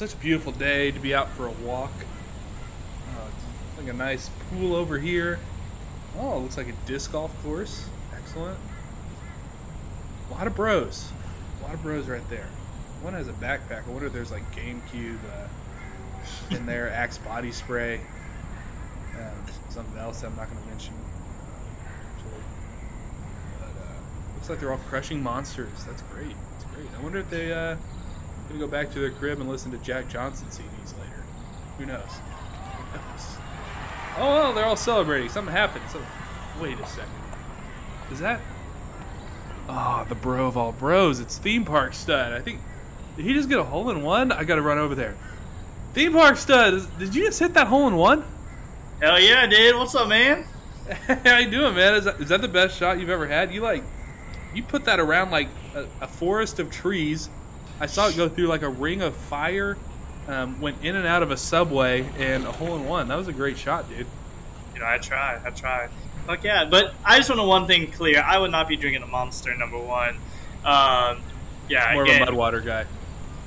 such a beautiful day to be out for a walk. Uh, like a nice pool over here. Oh, looks like a disc golf course. Excellent. A lot of bros. A lot of bros right there. One has a backpack. I wonder if there's like GameCube uh, in there, Axe body spray, um, something else I'm not going to mention. Uh, looks like they're all crushing monsters. That's great. That's great. I wonder if they uh, gonna go back to their crib and listen to Jack Johnson CDs later. Who knows? Who knows? Oh, well, they're all celebrating. Something happened. So, wait a second. Is that? Ah, the bro of all bros. It's Theme Park Stud. I think. Did he just get a hole in one? I gotta run over there. Theme Park Stud. Did you just hit that hole in one? Hell yeah, dude. What's up, man? How you doing, man? Is that, is that the best shot you've ever had? You like, you put that around like a, a forest of trees. I saw it go through like a ring of fire. Um, went in and out of a subway and a hole in one. That was a great shot, dude. You know, I tried. I tried. Fuck yeah. But I just want to one thing clear. I would not be drinking a monster, number one. Um, yeah, More again, of a Mudwater guy.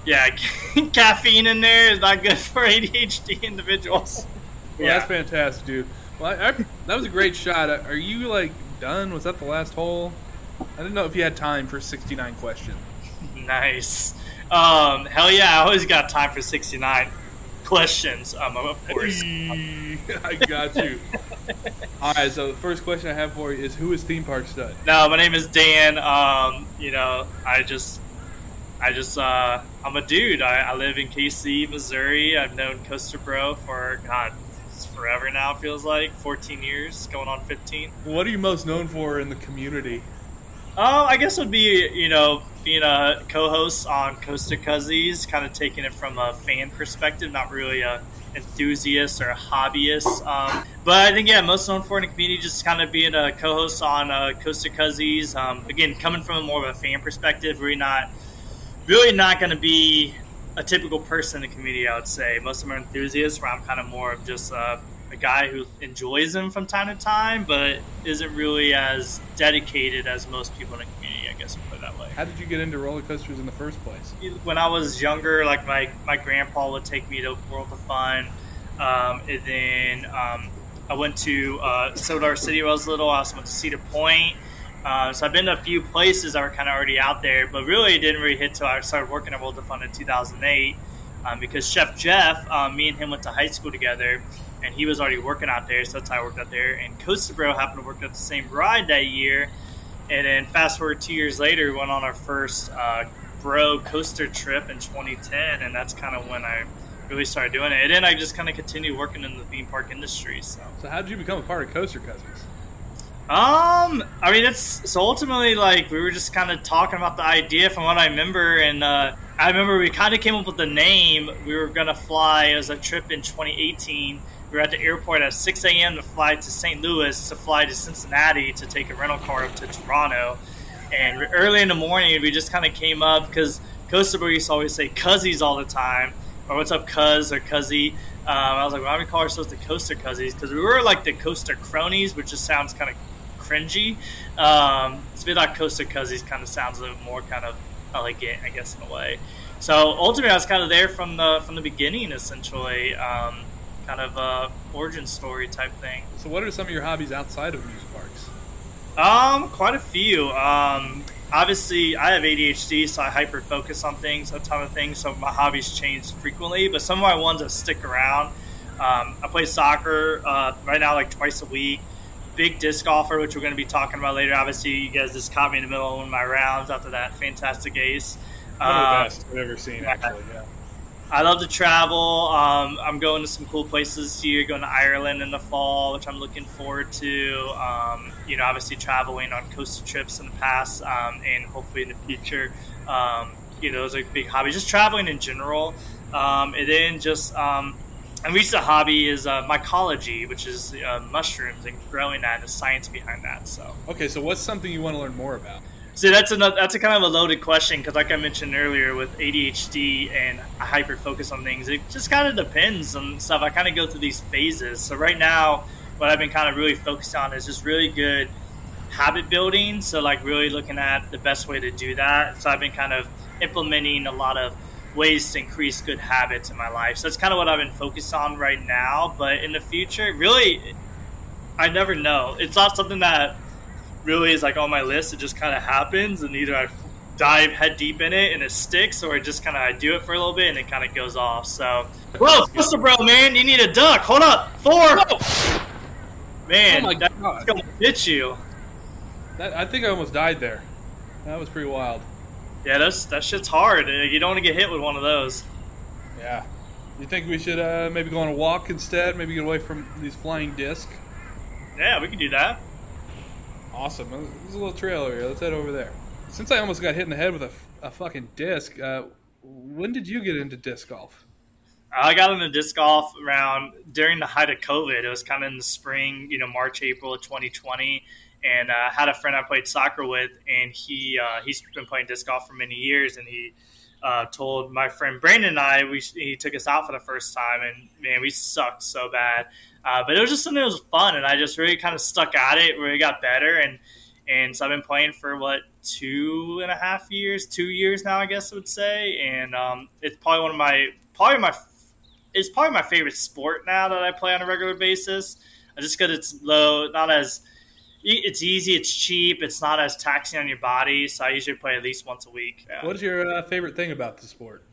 yeah, caffeine in there is not good for ADHD individuals. Well, yeah. that's fantastic, dude. Well, I, I, that was a great shot. Are you like done? Was that the last hole? I didn't know if you had time for 69 questions. Nice. Um, hell yeah, I always got time for 69 questions, um, of course. I got you. All right, so the first question I have for you is who is Theme Park Stud? No, my name is Dan. Um, you know, I just, I just, uh, I'm a dude. I, I live in KC, Missouri. I've known Coaster Bro for, God, forever now, it feels like. 14 years, going on 15. What are you most known for in the community? Oh, I guess it would be, you know, being a co-host on Coaster Cuzzies, kind of taking it from a fan perspective, not really a enthusiast or a hobbyist. Um, but I think, yeah, most known for in the community, just kind of being a co-host on uh, Coaster Cuzzies. Um, again, coming from more of a fan perspective, really not, really not going to be a typical person in the community. I would say most of them are enthusiasts, where I'm kind of more of just uh, a guy who enjoys them from time to time, but isn't really as dedicated as most people in the community. I guess, put it that way How did you get into roller coasters in the first place? when I was younger, like my, my grandpa would take me to World of Fun, um, and then um, I went to uh, Sodar City when I was little. I also went to Cedar Point. Uh, so I've been to a few places that were kind of already out there, but really it didn't really hit till I started working at World of Fun in 2008. Um, because Chef Jeff, um, me and him went to high school together, and he was already working out there, so that's how I worked out there. And Coaster Bro happened to work at the same ride that year, and then fast forward two years later, we went on our first uh, bro coaster trip in 2010, and that's kind of when I really started doing it. And then I just kind of continued working in the theme park industry. So, So how did you become a part of Coaster Cousins? um, I mean, it's so ultimately like we were just kind of talking about the idea from what I remember, and uh, I remember we kind of came up with the name. We were gonna fly. as a trip in 2018. We were at the airport at 6 a.m. to fly to St. Louis to fly to Cincinnati to take a rental car up to Toronto. And early in the morning, we just kind of came up because Coaster Bro used to always say "cuzzies" all the time, or "What's up, cuz" or "cuzzy." Um, I was like, "Why do we call ourselves the Coaster Cuzzies?" Because we were like the Coaster Cronies, which just sounds kind of cringy. Um, to be like Coaster Cuzzies kind of sounds a little more kind of elegant, I guess, in a way. So ultimately, I was kind of there from the from the beginning, essentially, um, kind of a origin story type thing. So what are some of your hobbies outside of music parks? Um, quite a few. Um, obviously, I have ADHD, so I hyper focus on things, a ton of things. So my hobbies change frequently, but some of my ones that stick around. Um, I play soccer uh, right now, like twice a week. Big disc golfer, which we're going to be talking about later. Obviously, you guys just caught me in the middle of one of my rounds after that fantastic ace. One of the Um, best I've ever seen, actually. Yeah. I love to travel. Um, I'm going to some cool places year. Going to Ireland in the fall, which I'm looking forward to. Um, you know, obviously traveling on coaster trips in the past, um, and hopefully in the future. Um, you know, those are big hobbies. Just traveling in general, um, and then just um, and recent hobby is uh, mycology, which is uh, mushrooms and growing that, and the science behind that. So. Okay, so what's something you want to learn more about? So that's another that's a kind of a loaded question because, like I mentioned earlier, with ADHD and hyper focus on things, it just kind of depends on stuff. I kind of go through these phases. So right now, what I've been kind of really focused on is just really good habit building. So like really looking at the best way to do that. So I've been kind of implementing a lot of ways to increase good habits in my life. So that's kind of what I've been focused on right now. But in the future, really, I never know. It's not something that really is like on my list. It just kind of happens, and either I dive head deep in it and it sticks, or it just kind of I do it for a little bit and it kind of goes off. So, whoa, Mr. Bro, man, you need a duck. Hold up, four. Man, Oh my that's God. gonna hit you. That, I think I almost died there. That was pretty wild. Yeah, that's that shit's hard. Uh, You don't want to get hit with one of those. Yeah. You think we should uh, maybe go on a walk instead? Maybe get away from these flying discs? Yeah, we can do that. Awesome. There's a little trail over here. Let's head over there. Since I almost got hit in the head with a, a fucking disc, uh, when did you get into disc golf? I got into disc golf around during the height of COVID. It was kind of in the spring, you know, March, April of 2020. And uh, I had a friend I played soccer with, and he uh, he's been playing disc golf for many years. And he uh, told my friend Brandon and I, we, he took us out for the first time, and man, we sucked so bad. Uh, but it was just something that was fun, and I just really kind of stuck at it. Really got better, and and so I've been playing for what two and a half years, two years now, I guess I would say. And um, it's probably one of my probably my it's probably my favorite sport now that I play on a regular basis. Uh, Just because it's low, not as e- it's easy, it's cheap, it's not as taxing on your body. So I usually play at least once a week. Yeah. What's your uh, favorite thing about the sport?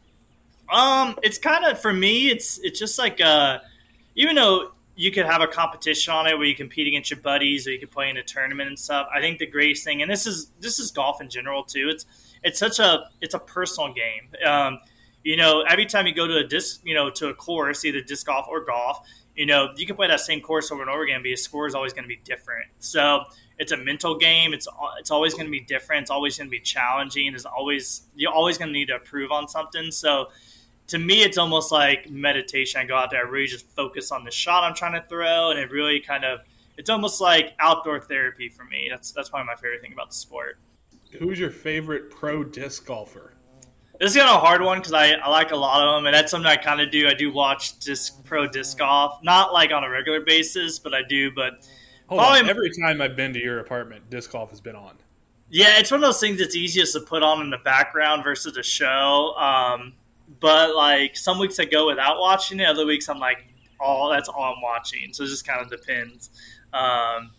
Um, it's kind of for me. It's it's just like uh, even though you could have a competition on it where you compete against your buddies or you could play in a tournament and stuff. I think the greatest thing, and this is this is golf in general too. It's it's such a it's a personal game. Um, you know, every time you go to a disc, you know, to a course, either disc golf or golf, you know, you can play that same course over and over again, but your score is always going to be different. So it's a mental game. It's it's always going to be different. It's always going to be challenging. There's always you're always going to need to improve on something. So to me, it's almost like meditation. I go out there, I really just focus on the shot I'm trying to throw, and it really kind of it's almost like outdoor therapy for me. That's that's probably my favorite thing about the sport. Who's your favorite pro disc golfer? This is kind of a hard one because I, I like a lot of them, and that's something I kind of do. I do watch disc pro disc golf, not like on a regular basis, but I do. But Hold Probably- on. Every time I've been to your apartment, disc golf has been on. Yeah, it's one of those things that's easiest to put on in the background versus a show. Um, but like some weeks I go without watching it, other weeks I'm like, oh, that's all I'm watching. So it just kind of depends. Um,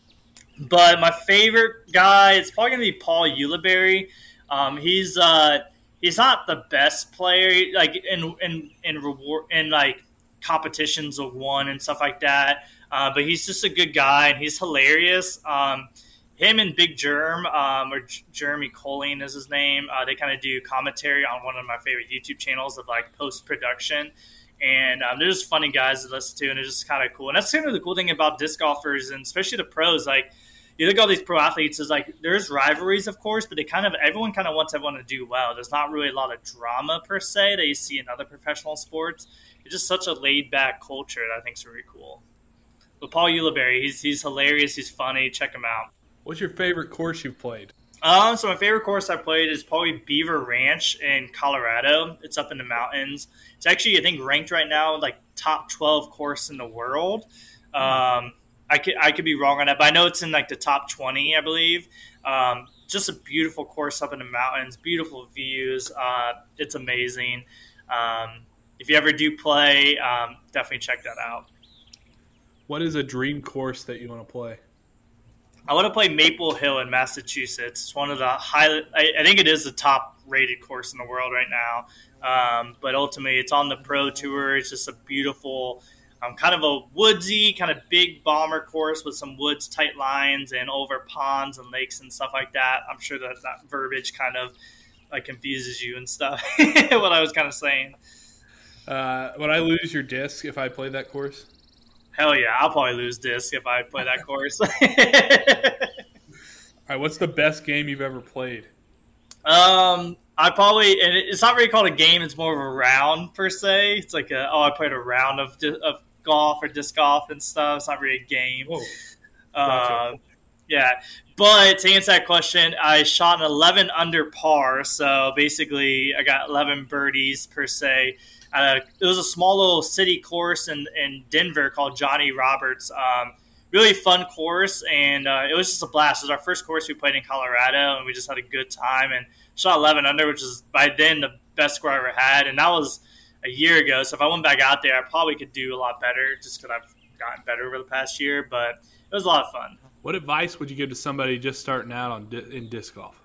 but my favorite guy, it's probably gonna be Paul Ulibarri. Um, he's uh, he's not the best player, like in in in reward in like competitions of one and stuff like that. Uh, but he's just a good guy and he's hilarious. Um, him and Big Jerm, um, or J- Jeremy Koling is his name. Uh, they kind of do commentary on one of my favorite YouTube channels of like post production, and um, they're just funny guys to listen to, and they're just kind of cool. And that's kind of the cool thing about disc golfers, and especially the pros. Like you look at all these pro athletes, is like there's rivalries, of course, but they kind of everyone kind of wants everyone to do well. There's not really a lot of drama per se that you see in other professional sports. It's just such a laid back culture that I think is really cool. But Paul Ulibarri, he's he's hilarious. He's funny. Check him out. What's your favorite course you've played? Um, so my favorite course I played is probably Beaver Ranch in Colorado. It's up in the mountains. It's actually I think ranked right now like top twelve course in the world. Um, I could I could be wrong on that, but I know it's in like the top twenty, I believe. Um, just a beautiful course up in the mountains, beautiful views. Uh, it's amazing. Um, if you ever do play, um, definitely check that out. What is a dream course that you want to play? I want to play Maple Hill in Massachusetts. It's one of the high. I, I think it is the top rated course in the world right now. Um, but ultimately, it's on the pro tour. It's just a beautiful, um, kind of a woodsy, kind of big bomber course with some woods tight lines and over ponds and lakes and stuff like that. I'm sure that that verbiage kind of like confuses you and stuff. what I was kind of saying. Uh, would I lose your disc if I played that course? Hell yeah, I'll probably lose disc if I play that course. All right, what's the best game you've ever played? Um, I probably and it's not really called a game. It's more of a round per se. It's like a oh, I played a round of of golf or disc golf and stuff. It's not really a game. Whoa. Uh, yeah, but to answer that question, I shot an 11 under par. So basically, I got 11 birdies per se. Uh, it was a small little city course in, in Denver called Johnny Roberts. Um, really fun course, and uh, it was just a blast. It was our first course we played in Colorado, and we just had a good time and shot 11 under, which is by then the best score I ever had, and that was a year ago. So if I went back out there, I probably could do a lot better, just because I've gotten better over the past year. But it was a lot of fun. What advice would you give to somebody just starting out on in disc golf?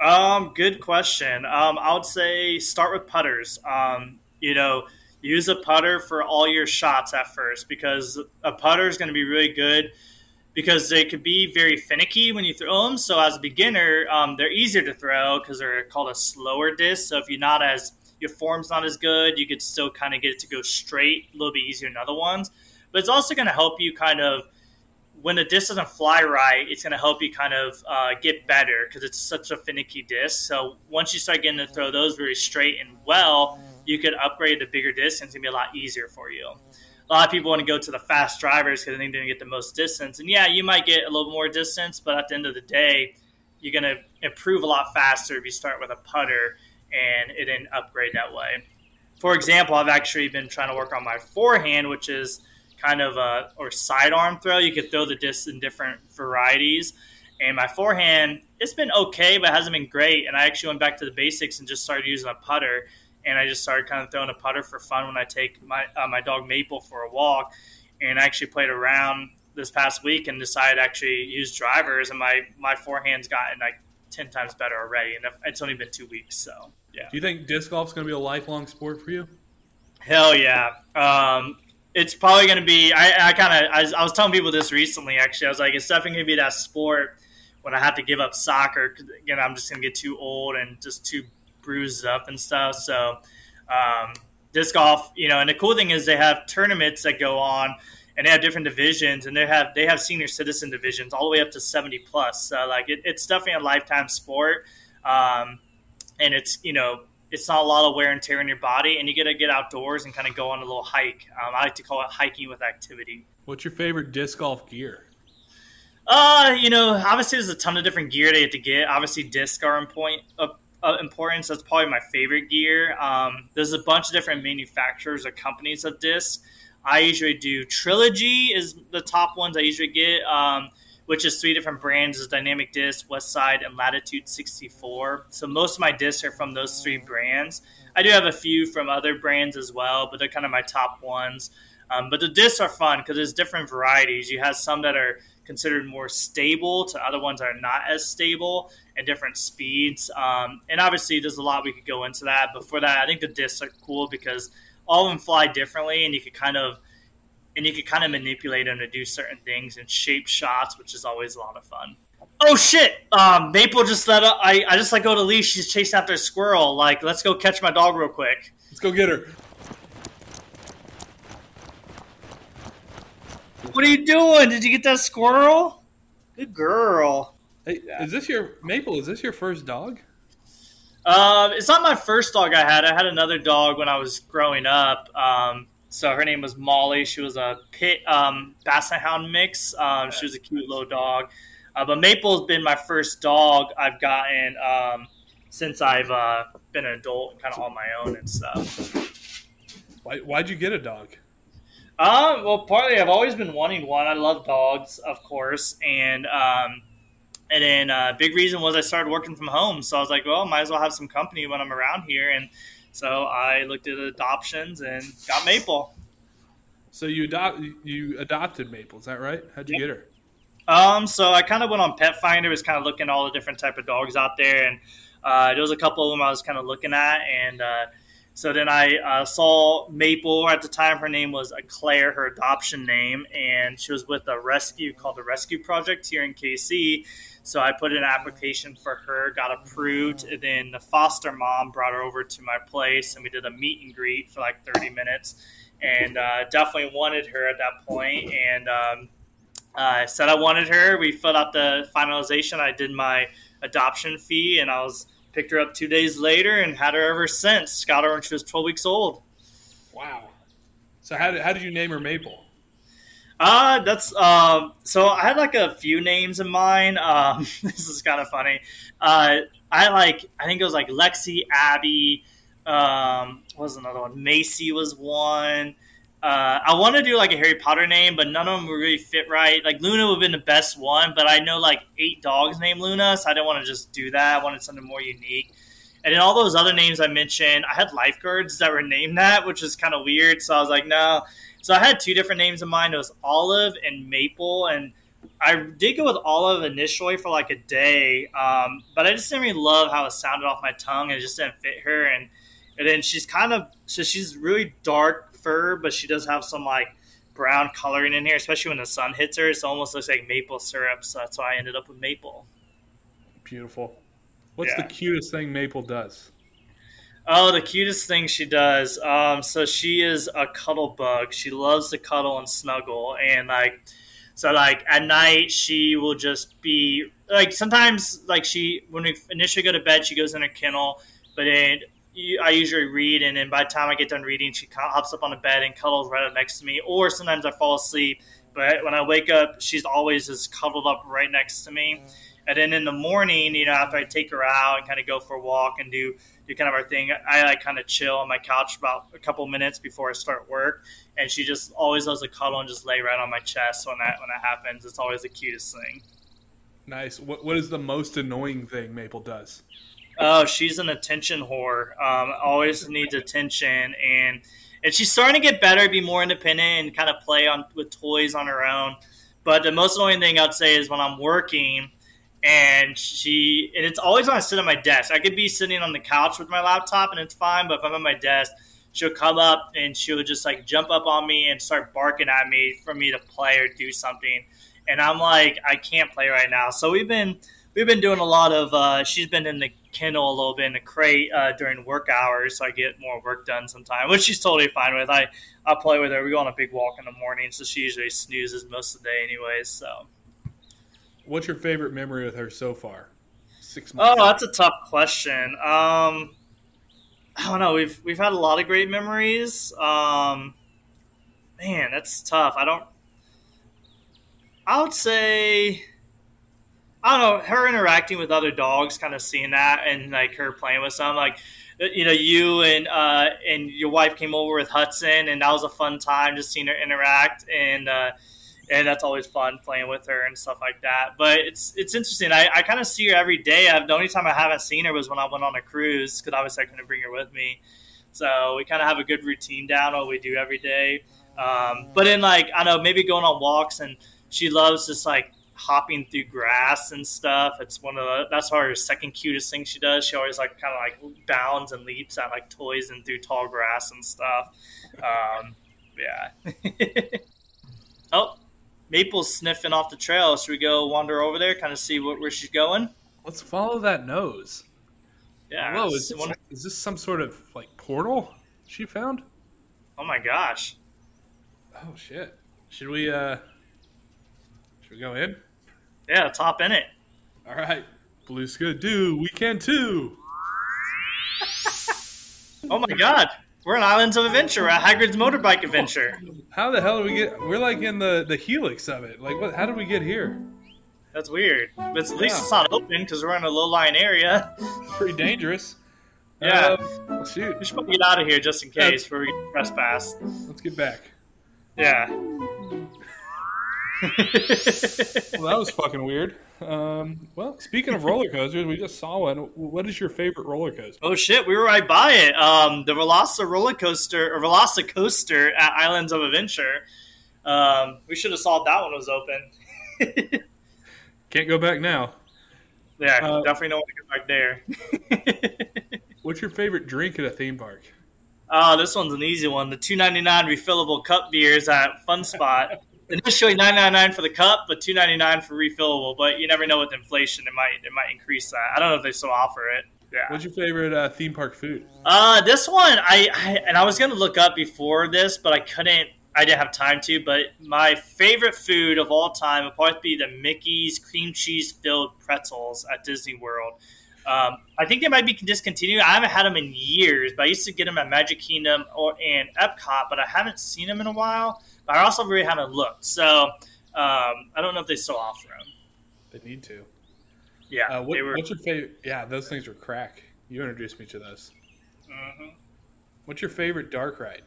Um, good question. Um, I would say start with putters. Um, you know, use a putter for all your shots at first because a putter is going to be really good because they could be very finicky when you throw them. So as a beginner, um, they're easier to throw because they're called a slower disc. So if you're not as your form's not as good, you could still kind of get it to go straight, a little bit easier than other ones. But it's also going to help you kind of when the disc doesn't fly right, it's going to help you kind of uh, get better because it's such a finicky disc. So once you start getting to throw those very straight and well, you could upgrade to bigger discs and be a lot easier for you. A lot of people want to go to the fast drivers because they think they're going to get the most distance. And yeah, you might get a little more distance, but at the end of the day, you're going to improve a lot faster if you start with a putter and it didn't upgrade that way. For example, I've actually been trying to work on my forehand, which is – kind of a or sidearm throw. You could throw the disc in different varieties. And my forehand, it's been okay, but it hasn't been great. And I actually went back to the basics and just started using a putter. And I just started kind of throwing a putter for fun when I take my uh, my dog Maple for a walk. And I actually played around this past week and decided to actually use drivers. And my my forehand's gotten like ten times better already. And it's only been two weeks, so yeah. Do you think disc golf's going to be a lifelong sport for you? Hell yeah. Um, it's probably going to be. I, I kind of. I, I, was telling people this recently. Actually, I was like, it's definitely going to be that sport when I have to give up soccer. Again, I'm just going to get too old and just too bruised up and stuff. So, um, disc golf, you know, and the cool thing is they have tournaments that go on, and they have different divisions, and they have they have senior citizen divisions all the way up to 70 plus. So, like, it, it's definitely a lifetime sport. Um, and it's you know it's not a lot of wear and tear in your body, and you get to get outdoors and kind of go on a little hike. Um, I like to call it hiking with activity. What's your favorite disc golf gear? Uh, you know, obviously there's a ton of different gear they have to get. Obviously, discs are important. Uh, importance. That's probably my favorite gear. Um, there's a bunch of different manufacturers or companies of discs. I usually do Trilogy is the top ones I usually get. Um, which is three different brands is Dynamic Disc, Westside, and Latitude 64. So most of my discs are from those three brands. I do have a few from other brands as well, but they're kind of my top ones. Um, but the discs are fun because there's different varieties. You have some that are considered more stable to other ones that are not as stable and different speeds. Um, and obviously, there's a lot we could go into that. But for that, I think the discs are cool because all of them fly differently, and you could kind of – and you can kind of manipulate them to do certain things and shape shots, which is always a lot of fun. Oh shit! Um, Maple just let up. I, I just let go the leash. She's chasing after a squirrel. Like, let's go catch my dog real quick. Let's go get her. What are you doing? Did you get that squirrel? Good girl. Hey, is this your Maple? Is this your first dog? Um, it's not my first dog I had. I had another dog when I was growing up. Um, so her name was Molly. She was a pit um, basset hound mix. Um, she was a cute little dog. Uh, but Maple's been my first dog I've gotten um, since I've uh, been an adult and kind of on my own and stuff. Why, why'd you get a dog? Um, well, partly I've always been wanting one. I love dogs, of course, and um, and then uh, big reason was I started working from home, so I was like, well, might as well have some company when I'm around here, and so I looked at adoptions and got Maple. So you adopt you adopted Maple, is that right? How'd you yep. get her? Um, so I kind of went on Pet Finder, was kind of looking at all the different type of dogs out there, and uh, there was a couple of them I was kind of looking at, and uh, so then I uh, saw Maple at the time. Her name was Claire, her adoption name, and she was with a rescue called the Rescue Project here in KC. So I put an application for her, got approved, and then the foster mom brought her over to my place, and we did a meet and greet for like 30 minutes, and uh, definitely wanted her at that point, and um, I said I wanted her. We filled out the finalization. I did my adoption fee, and I was picked her up two days later and had her ever since. Got her when she was 12 weeks old. Wow. So how did, how did you name her Maple? Uh, that's um. So I had like a few names in mind. Um, this is kind of funny. Uh, I like. I think it was like Lexi, Abby. Um, what was another one? Macy was one. Uh, I want to do like a Harry Potter name, but none of them really fit right. Like Luna would have been the best one, but I know like eight dogs named Luna, so I didn't want to just do that. I wanted something more unique. And then all those other names I mentioned, I had lifeguards that were named that, which is kind of weird. So I was like, no. So I had two different names in mind. It was Olive and Maple, and I did go with Olive initially for like a day, um, but I just didn't really love how it sounded off my tongue, and it just didn't fit her. And and then she's kind of so she's really dark fur, but she does have some like brown coloring in here, especially when the sun hits her. It almost looks like maple syrup, so that's why I ended up with Maple. Beautiful. What's Yeah. the cutest thing Maple does? Oh, the cutest thing she does. Um, so she is a cuddle bug. She loves to cuddle and snuggle, and like, so like at night she will just be like sometimes like she when we initially go to bed she goes in her kennel, but then I usually read, and then by the time I get done reading, she hops up on the bed and cuddles right up next to me. Or sometimes I fall asleep, but when I wake up, she's always just cuddled up right next to me. And then in the morning, you know, after I take her out and kind of go for a walk and do do kind of our thing, I like kind of chill on my couch about a couple minutes before I start work. And she just always loves to cuddle and just lay right on my chest when that when that happens. It's always the cutest thing. Nice. What What is the most annoying thing Maple does? Oh, she's an attention whore. Um, always needs attention, and and she's starting to get better, be more independent, and kind of play on with toys on her own. But the most annoying thing I'd say is when I'm working, and she and it's always when I sit at my desk. I could be sitting on the couch with my laptop, and it's fine. But if I'm at my desk, she'll come up and she'll just like jump up on me and start barking at me for me to play or do something. And I'm like, I can't play right now. So we've been we've been doing a lot of. Uh, she's been in the kennel a little bit in the crate uh, during work hours, so I get more work done sometime, which she's totally fine with. I I play with her. We go on a big walk in the morning, so she usually snoozes most of the day, anyways. So. What's your favorite memory with her so far? Six months. Oh, that's a tough question. Um, I don't know. We've we've had a lot of great memories. Um, man, that's tough. I don't. I would say. I don't know. Her interacting with other dogs, kind of seeing that, and like her playing with some, like you know, you and uh, and your wife came over with Hudson, and that was a fun time just seeing her interact, and uh, and that's always fun playing with her and stuff like that. But it's it's interesting. I, I kind of see her every day. I've, the only time I haven't seen her was when I went on a cruise because obviously I couldn't bring her with me. So we kind of have a good routine down what we do every day. Um, but in like I know, maybe going on walks and she loves just like hopping through grass and stuff. It's one of the that's her second cutest thing she does. She always like kind of like bounds and leaps at like toys and through tall grass and stuff. Um, yeah. oh, Maple's sniffing off the trail. Should we go wander over there, kind of see what, where she's going? Let's follow that nose. Yeah. Whoa, is this, one- is this some sort of like portal she found? oh my gosh. Oh shit. Should we uh should we go in? Yeah, top in it. All right. Blue Skidoo, we can too. Oh my god. We're in Islands of Adventure. We're at Hagrid's Motorbike Adventure. How the hell do we get we're like in the the helix of it. Like what how did we get here? That's weird. But at least Yeah. it's not open because we're in a low lying area. Pretty dangerous. Yeah. Uh, shoot. We should probably get out of here just in case before we get trespassed. Let's get back. Yeah. Well, that was fucking weird. Um, well, speaking of roller coasters, we just saw one. What is your favorite roller coaster? oh shit, we were right by it. Um, the Veloci roller coaster or Velocicoaster at Islands of Adventure. Um, we should have saw that one was open. Can't go back now. Yeah, Uh, definitely don't want to get back there. What's your favorite drink at a theme park? Oh, this one's an easy one. The two ninety nine refillable cup beers at Fun Spot. Initially nine ninety nine for the cup, but two ninety nine for refillable. But you never know with inflation, it might it might increase that. I don't know if they still offer it. Yeah. What's your favorite uh, theme park food? Uh, this one I, I and I was gonna look up before this, but I couldn't. I didn't have time to. But my favorite food of all time would probably be the Mickey's cream cheese filled pretzels at Disney World. Um, I think they might be discontinued. I haven't had them in years, but I used to get them at Magic Kingdom or and Epcot, but I haven't seen them in a while. But I also really haven't looked, so um, I don't know if they still offer them. They need to. Yeah, Uh, what, were. What's your favorite? Yeah, those things were crack. You introduced me to those. Mhm. What's your favorite dark ride?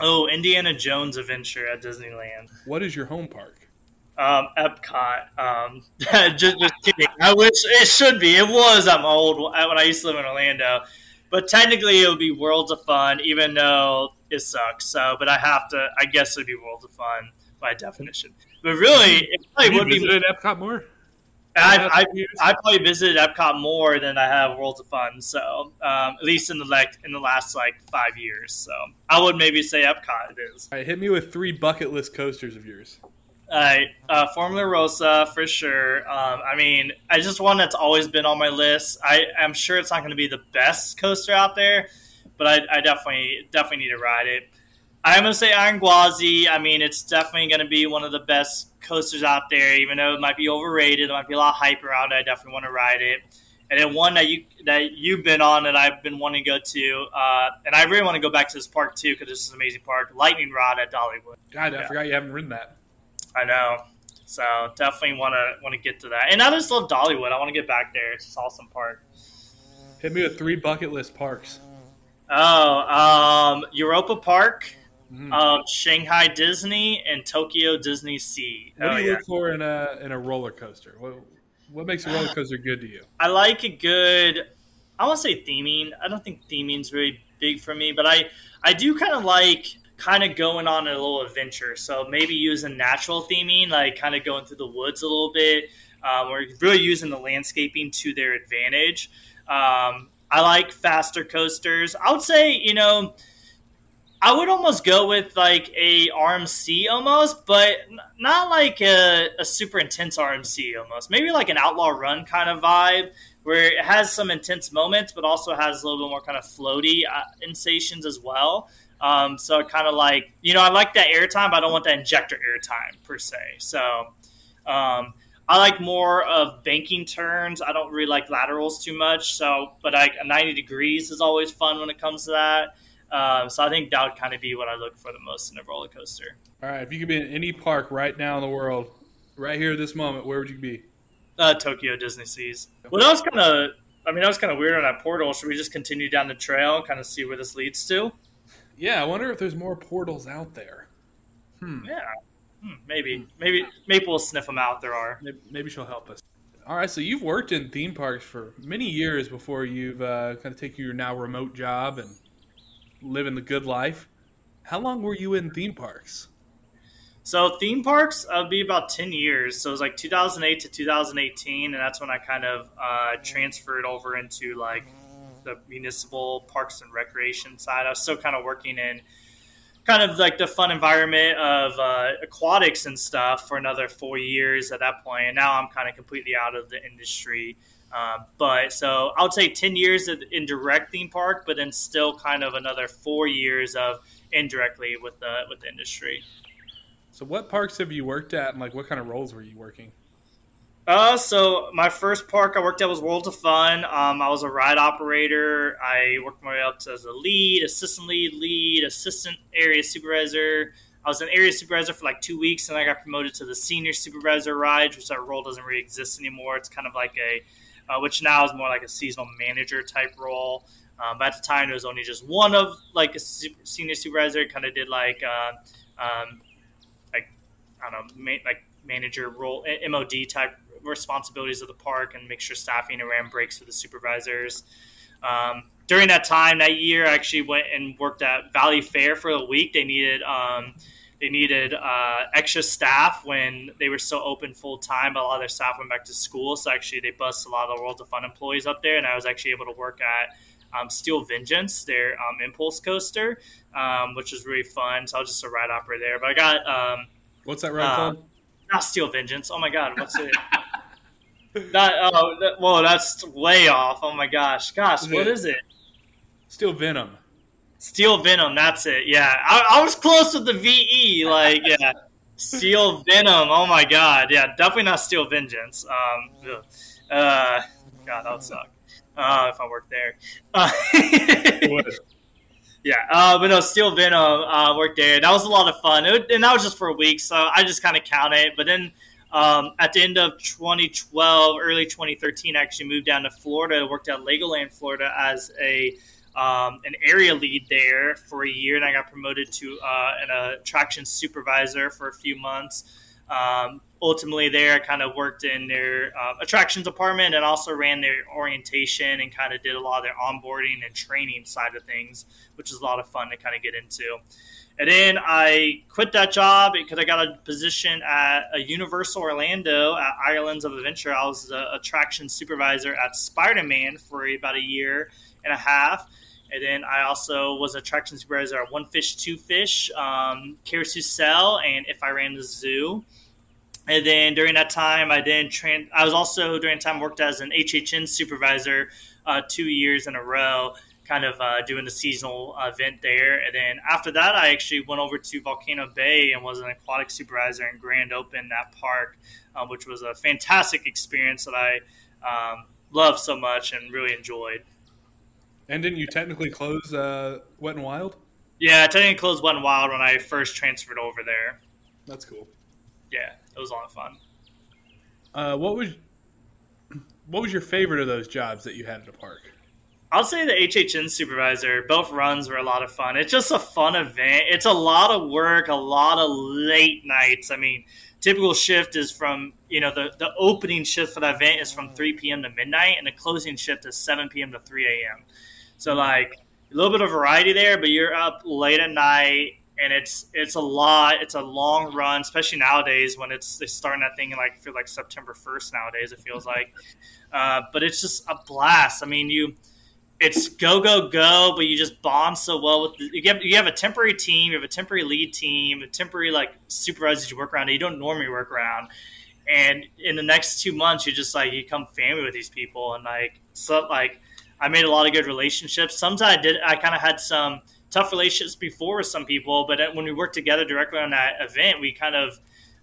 Oh, Indiana Jones Adventure at Disneyland. What is your home park? Um, Epcot. Um, just, just kidding. I wish it should be. It was at my old when I used to live in Orlando, but technically it would be Worlds of Fun, even though it sucks. So, but I have to. I guess it'd be Worlds of Fun by definition. But really, it probably would be. visited Epcot more. I've, I've, I've, probably visited Epcot more than I have Worlds of Fun. So um, at least in the like in the last like five years. So I would maybe say Epcot it is. All right, hit me with three bucket list coasters of yours. All right, uh, Formula Rossa for sure. Um, I mean, I just one that's always been on my list. I, I'm sure it's not going to be the best coaster out there, but I, I definitely definitely need to ride it. I'm going to say Iron Gwazi. I mean, it's definitely going to be one of the best coasters out there, even though it might be overrated. There might be a lot of hype around it. I definitely want to ride it. And then one that you that you've been on that I've been wanting to go to, uh, and I really want to go back to this park too because this is an amazing park. Lightning Rod at Dollywood. God, I yeah. forgot you haven't ridden that. I know. So definitely want to want to get to that. And I just love Dollywood. I want to get back there. It's an awesome park. Hit me with three bucket list parks. Oh, um, Europa Park, mm. um, Shanghai Disney, and Tokyo Disney Sea. What oh, do you yeah. look for in a in a roller coaster? What what makes a roller coaster good to you? I like a good. I want to say theming. I don't think theming's really big for me, but I I do kind of like kind of going on a little adventure. So maybe using natural theming, like kind of going through the woods a little bit, um, or really using the landscaping to their advantage. Um, I like faster coasters. I would say, you know, I would almost go with like a RMC almost, but not like a, a, super intense RMC almost. Maybe like an outlaw run kind of vibe where it has some intense moments, but also has a little bit more kind of floaty uh, sensations as well. Um, so kind of like, you know, I like that airtime, but I don't want that ejector airtime per se. So um, I like more of banking turns. I don't really like laterals too much. So, but like 90 degrees is always fun when it comes to that. Um, so I think that would kind of be what I look for the most in a roller coaster. All right, if you could be in any park right now in the world, right here at this moment, where would you be? Uh, Tokyo Disney Seas. Well, that was kind of. I mean, that was kind of weird on that portal. Should we just continue down the trail and kind of see where this leads to? Yeah, I wonder if there's more portals out there. Hmm. Yeah. Hmm, maybe. Maybe. Maybe we'll sniff them out. There are. Maybe, maybe she'll help us. All right. So you've worked in theme parks for many years before you've uh, kind of taken your now remote job and living the good life. How long were you in theme parks? So theme parks uh, would be about 10 years. So it was like 2008 to 2018. And that's when I kind of uh, transferred over into like the municipal parks and recreation side. I was still kind of working in kind of like the fun environment of uh, aquatics and stuff for another four years at that point. And now I'm kind of completely out of the industry. Uh, but so I would say 10 years in direct theme park, but then still kind of another four years of indirectly with the with the industry. So what parks have you worked at and like what kind of roles were you working? Uh, so my first park I worked at was World of Fun. Um, I was a ride operator. I worked my way up as a lead, assistant lead, lead, assistant area supervisor. I was an area supervisor for like two weeks, and I got promoted to the senior supervisor ride, which that role doesn't really exist anymore. It's kind of like a, uh, which now is more like a seasonal manager type role. Um, at the time, there was only just one of like a super, senior supervisor. Kind of did like, uh, um, like I don't know, ma- like manager role, MOD type responsibilities of the park and make sure staffing and ran breaks for the supervisors. Um, during that time that year, I actually went and worked at Valley Fair for a week. They needed um, they needed uh, extra staff when they were still open full time, but a lot of their staff went back to school. So actually, they bust a lot of the World of Fun employees up there, and I was actually able to work at um, Steel Vengeance, their um, impulse coaster, um, which was really fun. So I was just a ride operator there. But I got um, what's that ride called? Not Steel Vengeance. Oh my god, what's it? That, oh, that, whoa, that's way off. Oh my gosh, gosh, what is it? Steel Venom. Steel Venom. That's it. Yeah, I, I was close with the VE. Like, yeah, Steel Venom. Oh my god. Yeah, definitely not Steel Vengeance. Um, uh, God, that would suck. Uh, if I worked there. Uh, yeah, uh, but no, Steel Venom uh, worked there. That was a lot of fun, it, and that was just for a week, so I just kind of count it. But then um, at the end of 2012, early 2013, I actually moved down to Florida. Worked at Legoland, Florida, as a um, an area lead there for a year, and I got promoted to uh, an attraction supervisor for a few months. Um, ultimately there I kind of worked in their uh, attractions department and also ran their orientation and kind of did a lot of their onboarding and training side of things, which is a lot of fun to kind of get into. And then I quit that job because I got a position at a Universal Orlando at Islands of Adventure. I was the attraction supervisor at Spider Man for about a year and a half. And then I also was attraction supervisor at One Fish, Two Fish, um, Carousel, and If I Ran the Zoo. And then during that time, I then trans- I was also during that time worked as an HHN supervisor uh, two years in a row, kind of uh, doing the seasonal event there. And then after that, I actually went over to Volcano Bay and was an aquatic supervisor in Grand Open that park, uh, which was a fantastic experience that I um, loved so much and really enjoyed. And didn't you technically close uh, Wet and Wild? Yeah, I technically closed Wet and Wild when I first transferred over there. That's cool. Yeah, it was a lot of fun. Uh, what was what was your favorite of those jobs that you had at the park? I'll say the HHN supervisor. Both runs were a lot of fun. It's just a fun event. It's a lot of work, a lot of late nights. I mean, typical shift is from you know the the opening shift for the event is from 3 p.m. to midnight, and the closing shift is 7 p.m. to 3 a.m. So like a little bit of variety there, but you're up late at night and it's it's a lot. It's a long run, especially nowadays when it's it's starting that thing like feel like September first nowadays. It feels like, uh, but it's just a blast. I mean, you it's go go go, but you just bond so well with the, you have you have a temporary team, you have a temporary lead team, a temporary like supervisors you work around that you don't normally work around. And in the next two months, you just like you become family with these people, and like so like I made a lot of good relationships. Sometimes I did. I kind of had some tough relationships before with some people, but when we worked together directly on that event, we kind of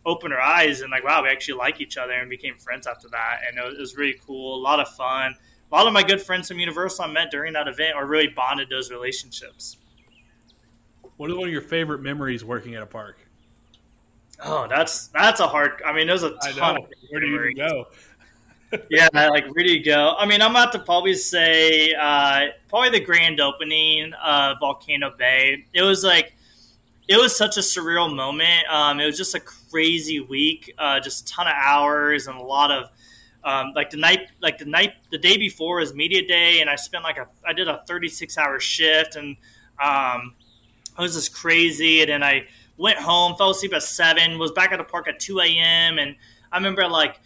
opened our eyes and like, wow, we actually like each other and became friends after that. And it was really cool, a lot of fun. A lot of my good friends from Universal I met during that event are really bonded those relationships. What is one of your favorite memories working at a park? Oh, that's that's a hard. I mean, there's a ton. Of Where do you go? Yeah, like where do you go? I mean, I'm about to probably say uh, probably the grand opening of Volcano Bay. It was like it was such a surreal moment. Um, it was just a crazy week, uh, just a ton of hours and a lot of um, like the night, like the night, the day before was media day, and I spent like a I did a 36 hour shift, and um, it was just crazy. And then I went home, fell asleep at seven, was back at the park at 2 a.m. and I remember like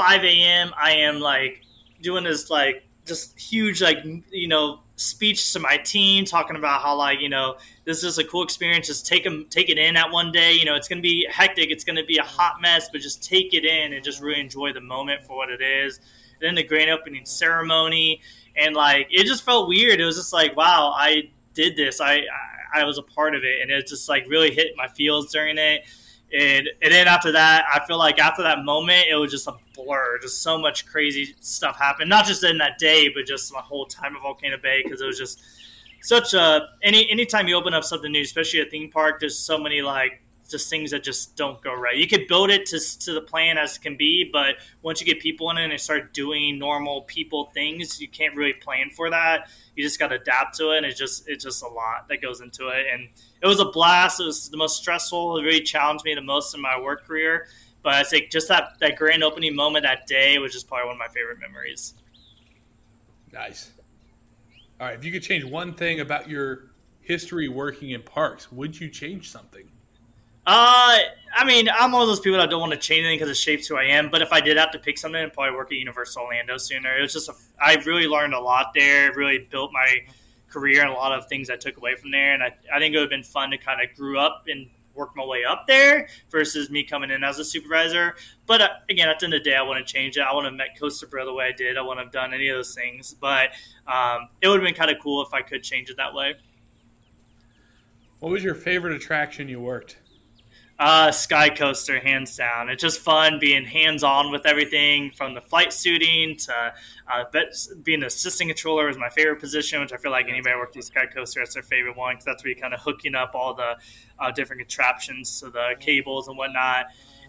5 a.m. I am like doing this like just huge like you know speech to my team talking about how like you know this is a cool experience. Just take them take it in at one day. You know it's gonna be hectic. It's gonna be a hot mess but just take it in and just really enjoy the moment for what it is. And then the grand opening ceremony and like it just felt weird. It was just like wow i did this. I i, I was a part of it. And it just like really hit my feels during it and and then after that, I feel like after that moment, it was just a blur. Just so much crazy stuff happened, not just in that day, but just the whole time of Volcano Bay because it was just such a any anytime you open up something new, especially a theme park, there's so many like just things that just don't go right. You could build it to, to the plan as it can be, but once you get people in it and start doing normal people things, you can't really plan for that. You just got to adapt to it, and it's just it's just a lot that goes into it. And it was a blast. It was the most stressful. It really challenged me the most in my work career. But I think just that that grand opening moment that day was just probably one of my favorite memories. Nice. All right, if you could change one thing about your history working in parks, would you change something? Uh, I mean, I'm one of those people that don't want to change anything because it shapes who I am. But if I did have to pick something, I'd probably work at Universal Orlando sooner. It was just a, I really learned a lot there. Really built my career and a lot of things I took away from there. And I, I think it would have been fun to kind of grew up and work my way up there versus me coming in as a supervisor. But uh, again, at the end of the day, I want to change it. I want to have met Coaster Bro the way I did. I want to have done any of those things. But um, it would have been kind of cool if I could change it that way. What was your favorite attraction you worked? Uh, Sky Coaster, hands down. It's just fun being hands on with everything from the flight suiting to uh, being the assistant controller is my favorite position, which I feel like anybody working Sky Coaster, that's their favorite one because that's where you're kind of hooking up all the uh, different contraptions to the cables and whatnot.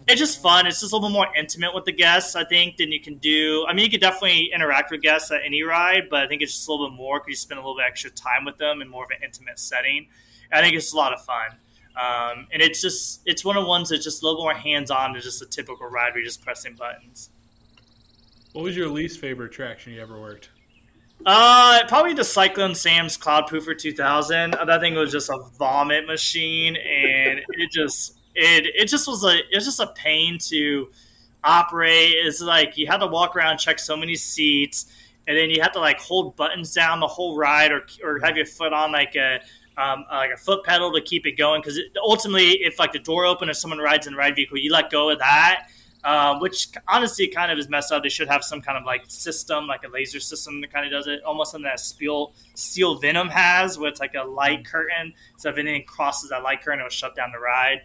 It's just fun. It's just a little bit more intimate with the guests, I think, than you can do. I mean, you could definitely interact with guests at any ride, but I think it's just a little bit more because you spend a little bit extra time with them in more of an intimate setting. I think it's a lot of fun. Um, and it's just it's one of the ones that's just a little more hands on than just a typical ride where you're just pressing buttons. What was your least favorite attraction you ever worked? Uh, probably the Cyclone Sam's Cloud Poofer 2000. That thing was just a vomit machine, and it just it it just was a it's just a pain to operate. It's like you had to walk around, check so many seats, and then you have to like hold buttons down the whole ride, or or have your foot on like a um, like a foot pedal to keep it going. Because ultimately, if like the door open or someone rides in the ride vehicle, you let go of that. Um, which honestly kind of is messed up. They should have some kind of like system, like a laser system that kind of does it, almost something that Steel, Steel Venom has, where it's like a light curtain. So if anything crosses that light curtain, it'll shut down the ride.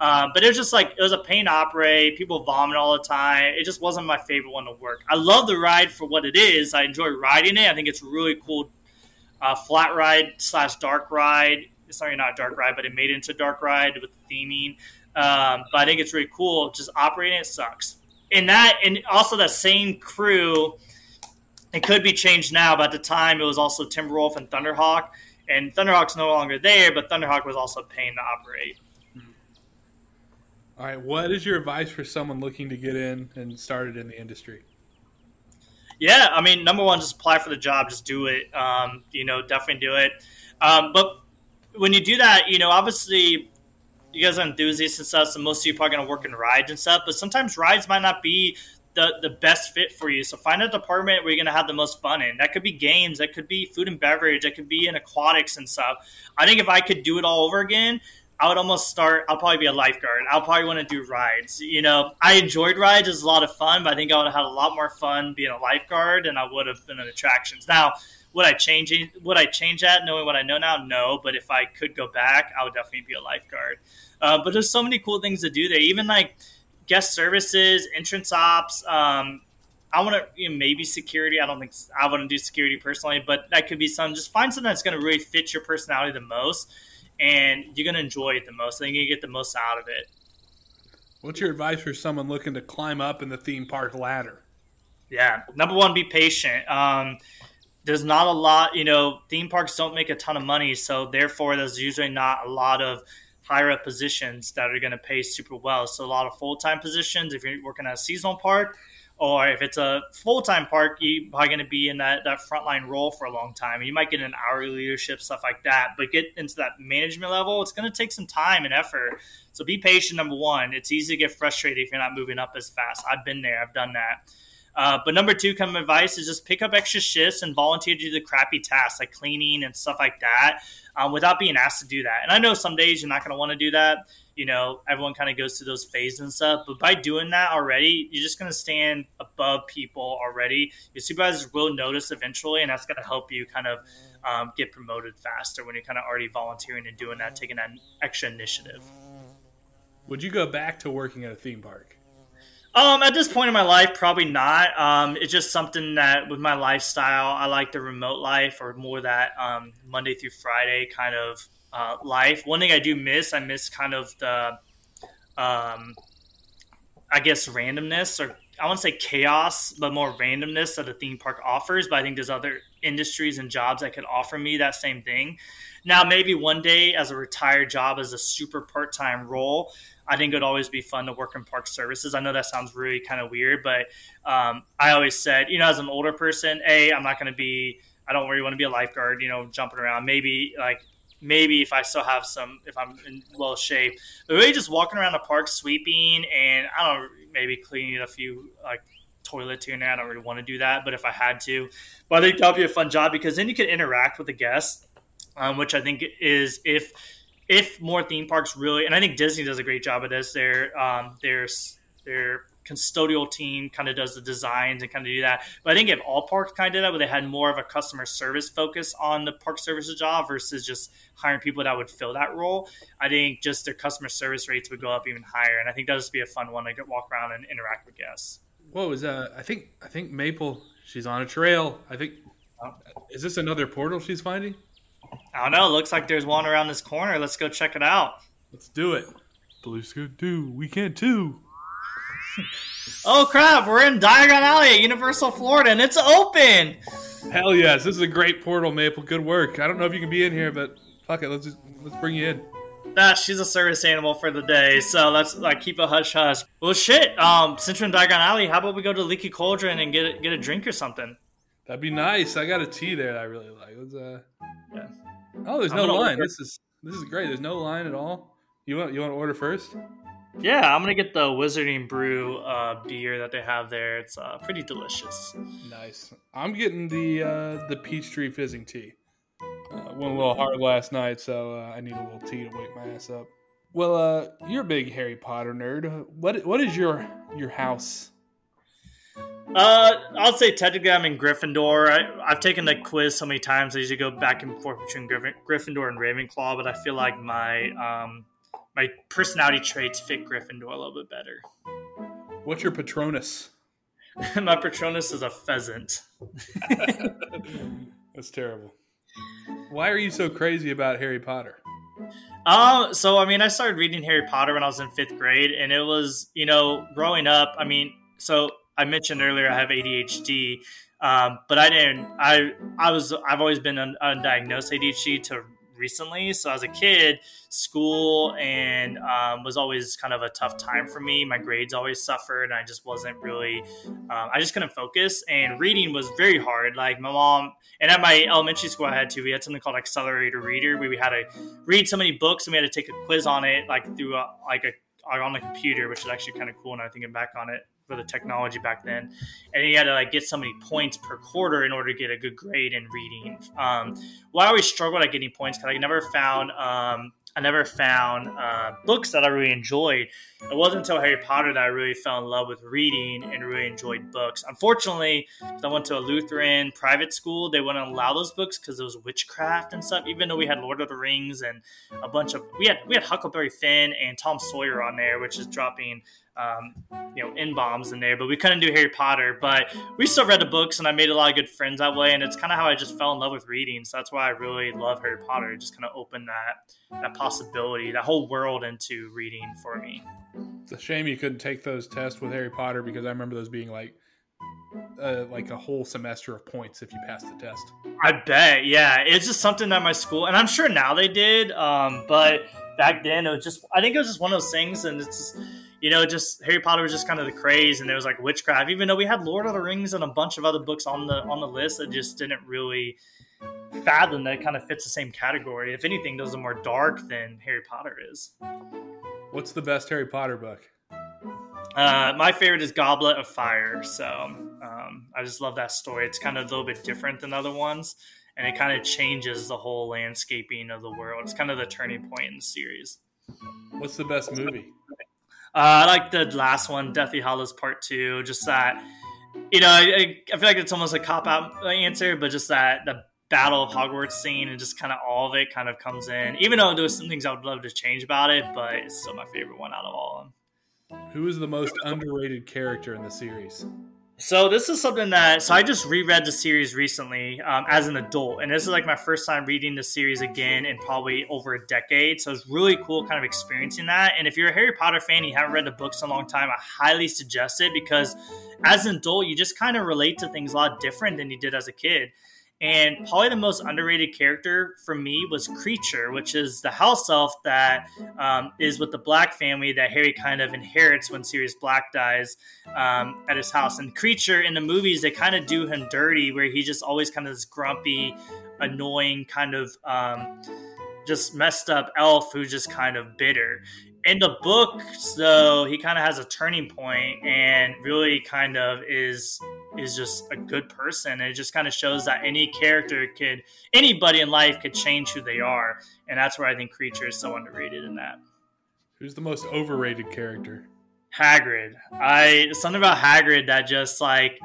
Um, but it was just like it was a pain to operate. People vomit all the time. It just wasn't my favorite one to work. I love the ride for what it is. I enjoy riding it. I think it's really cool. Uh, flat ride slash dark ride. Sorry, not dark ride, but it made it into dark ride with the theming. Um, but I think it's really cool. Just operating it sucks. And that, and also that same crew, it could be changed now, but at the time it was also Timberwolf and Thunderhawk. And Thunderhawk's no longer there, but Thunderhawk was also a pain to operate. All right, what is your advice for someone looking to get in and started in the industry? Yeah, I mean, number one, just apply for the job, just do it. Um, you know, definitely do it. Um, but when you do that, you know, obviously you guys are enthusiasts and stuff, so most of you are probably going to work in rides and stuff. But sometimes rides might not be the, the best fit for you. So find a department where you're going to have the most fun in. That could be games, that could be food and beverage, that could be in aquatics and stuff. I think if I could do it all over again, I would almost start. I'll probably be a lifeguard. I'll probably want to do rides. You know, I enjoyed rides; it was a lot of fun. But I think I would have had a lot more fun being a lifeguard and I would have been in attractions. Now, would I change? Would I change that knowing what I know now? No. But if I could go back, I would definitely be a lifeguard. Uh, but there's so many cool things to do there. Even like guest services, entrance ops. Um, I want to you know, maybe security. I don't think I want to do security personally, but that could be some. Just find something that's going to really fit your personality the most and you're gonna enjoy it the most. I think you get the most out of it. What's your advice for someone looking to climb up in the theme park ladder? Yeah, number one, be patient. Um, there's not a lot, you know, theme parks don't make a ton of money, so therefore, there's usually not a lot of higher up positions that are going to pay super well. So a lot of full time positions. If you're working at a seasonal park, or if it's a full time park, you're probably going to be in that, that frontline role for a long time. You might get an hourly leadership, stuff like that. But get into that management level, it's going to take some time and effort. So be patient, number one. It's easy to get frustrated if you're not moving up as fast. I've been there, I've done that. Uh, but number two, come advice is just pick up extra shifts and volunteer to do the crappy tasks like cleaning and stuff like that um, without being asked to do that. And I know some days you're not going to want to do that you know, everyone kind of goes through those phases and stuff. But by doing that already, you're just going to stand above people already. Your supervisors will notice eventually, and that's going to help you kind of um, get promoted faster when you're kind of already volunteering and doing that, taking that extra initiative. Would you go back to working at a theme park? Um, at this point in my life, probably not. Um, it's just something that with my lifestyle, I like the remote life or more that um, Monday through Friday kind of uh, life. One thing I do miss, I miss kind of the, um, I guess, randomness or I won't say chaos, but more randomness that a theme park offers. But I think there's other industries and jobs that could offer me that same thing. Now, maybe one day as a retired job, as a super part time role, I think it'd always be fun to work in park services. I know that sounds really kind of weird, but um, I always said, you know, as an older person, A, I'm not going to be, I don't really want to be a lifeguard, you know, jumping around. Maybe like maybe if I still have some, if I'm in well shape, but really just walking around the park, sweeping, and I don't know, maybe cleaning a few like and there. I don't really want to do that, but if I had to, but I think that'd be a fun job because then you could interact with the guests, um, which I think is if if more theme parks really, and I think Disney does a great job of this. Their um, their custodial team kind of does the designs and kind of do that. But I think if all parks kind of did that, where they had more of a customer service focus on the park services job versus just hiring people that would fill that role, I think just their customer service rates would go up even higher. And I think that would just be a fun one to get, walk around and interact with guests. What was uh? I think I think Maple. She's on a trail. I think. Oh. Is this another portal she's finding? I don't know. Looks like there's one around this corner. Let's go check it out. Let's do it. Blue Scoot do. We can too oh crap, we're in Diagon Alley at Universal Florida and it's open. Hell yes, this is a great portal, Maple. Good work. I don't know if you can be in here, but fuck it, let's just let's bring you in. that she's a service animal for the day. So let's like keep a hush hush. Well, shit. Um, since we're in Diagon Alley, how about we go to Leaky Cauldron and get a, get a drink or something? That'd be nice. I got a tea there that I really like. Let's, uh... Yeah. Oh, there's no line. order- This is this is great. There's no line at all. You want you want to order first? Yeah, I'm gonna get the Wizarding Brew uh, beer that they have there. It's uh, pretty delicious. Nice. I'm getting the uh, the Peachtree fizzing tea. Uh, went a little hard last night, so uh, I need a little tea to wake my ass up. Well, uh, you're a big Harry Potter nerd. What what is your your house? Uh, I'll say technically I'm in Gryffindor. I, I've taken the quiz so many times. I usually go back and forth between Gryff- Gryffindor and Ravenclaw, but I feel like my um, my personality traits fit Gryffindor a little bit better. What's your Patronus? my Patronus is a pheasant. That's terrible. Why are you so crazy about Harry Potter? Um, so I mean, I started reading Harry Potter when I was in fifth grade, and it was, you know, growing up. I mean, so I mentioned earlier I have ADHD, um, but I didn't. I I was I've always been un- undiagnosed ADHD to recently. So as a kid, school and um, was always kind of a tough time for me. My grades always suffered, and I just wasn't really. Um, I just couldn't focus, and reading was very hard. Like my mom, and at my elementary school, I had to. We had something called Accelerator Reader, where we had to read so many books, and we had to take a quiz on it, like through a, like a on the computer, which is actually kind of cool. Now thinking back on it for the technology back then, and you had to like get so many points per quarter in order to get a good grade in reading. Um, well, I always struggled at getting points because I never found um, I never found uh, books that I really enjoyed. It wasn't until Harry Potter that I really fell in love with reading and really enjoyed books. Unfortunately, I went to a Lutheran private school. They wouldn't allow those books because it was witchcraft and stuff. Even though we had Lord of the Rings and a bunch of we had we had Huckleberry Finn and Tom Sawyer on there, which is dropping um, you know in bombs in there. But we couldn't do Harry Potter. But we still read the books, and I made a lot of good friends that way. And it's kind of how I just fell in love with reading. So that's why I really love Harry Potter. It just kind of opened that that possibility, that whole world into reading for me. It's a shame you couldn't take those tests with Harry Potter because I remember those being like uh, like a whole semester of points if you passed the test. I bet, yeah. It's just something that my school, and I'm sure now they did, um, but back then it was just, I think it was just one of those things, and it's just, you know, just Harry Potter was just kind of the craze, and there was like witchcraft. Even though we had Lord of the Rings and a bunch of other books on the on the list, that just didn't really fathom that it kind of fits the same category. If anything, those are more dark than Harry Potter is. What's the best Harry Potter book? Uh, my favorite is Goblet of Fire. So um, I just love that story. It's kind of a little bit different than other ones, and it kind of changes the whole landscaping of the world. It's kind of the turning point in the series. What's the best movie? Uh, I like the last one, Deathly Hallows Part Two. Just that, you know, I, I feel like it's almost a cop out answer, but just that the Battle of Hogwarts scene and just kind of all of it kind of comes in. Even though there's some things I would love to change about it, but it's still my favorite one out of all of them. Who is the most underrated character in the series? So this is something that so I just reread the series recently um, as an adult, and this is like my first time reading the series again in probably over a decade. So it's really cool, kind of experiencing that. And if you're a Harry Potter fan, and you haven't read the books in a long time, I highly suggest it because as an adult, you just kind of relate to things a lot different than you did as a kid. And probably the most underrated character for me was Kreacher, which is the house elf that um, is with the Black family that Harry kind of inherits when Sirius Black dies um, at his house. And Kreacher in the movies, they kind of do him dirty, where he's just always kind of this grumpy, annoying, kind of um, just messed up elf who's just kind of bitter. In the book, though, he kind of has a turning point and really kind of is is just a good person. And it just kind of shows that any character could, anybody in life could change who they are, and that's where I think Kreacher is so underrated in that. Who's the most overrated character? Hagrid. I something about Hagrid that just like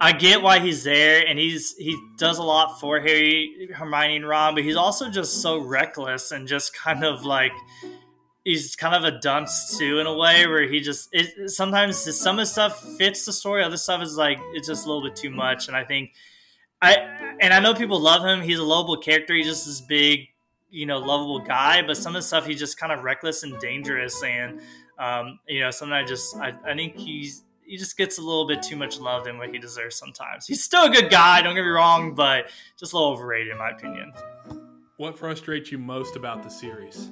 I get why he's there and he's he does a lot for Harry, Hermione, and Ron, but he's also just so reckless and just kind of like he's kind of a dunce too in a way where he just it, sometimes some of the stuff fits the story, other stuff is like it's just a little bit too much. And I think I and I know people love him. He's a lovable character. He's just this big, you know, lovable guy. But some of the stuff he's just kind of reckless and dangerous and um, you know, sometimes I just I, I think he's he just gets a little bit too much love than what he deserves sometimes. He's still a good guy, don't get me wrong, but just a little overrated in my opinion. What frustrates you most about the series?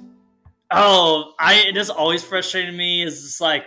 Oh, I it has always frustrated me is just like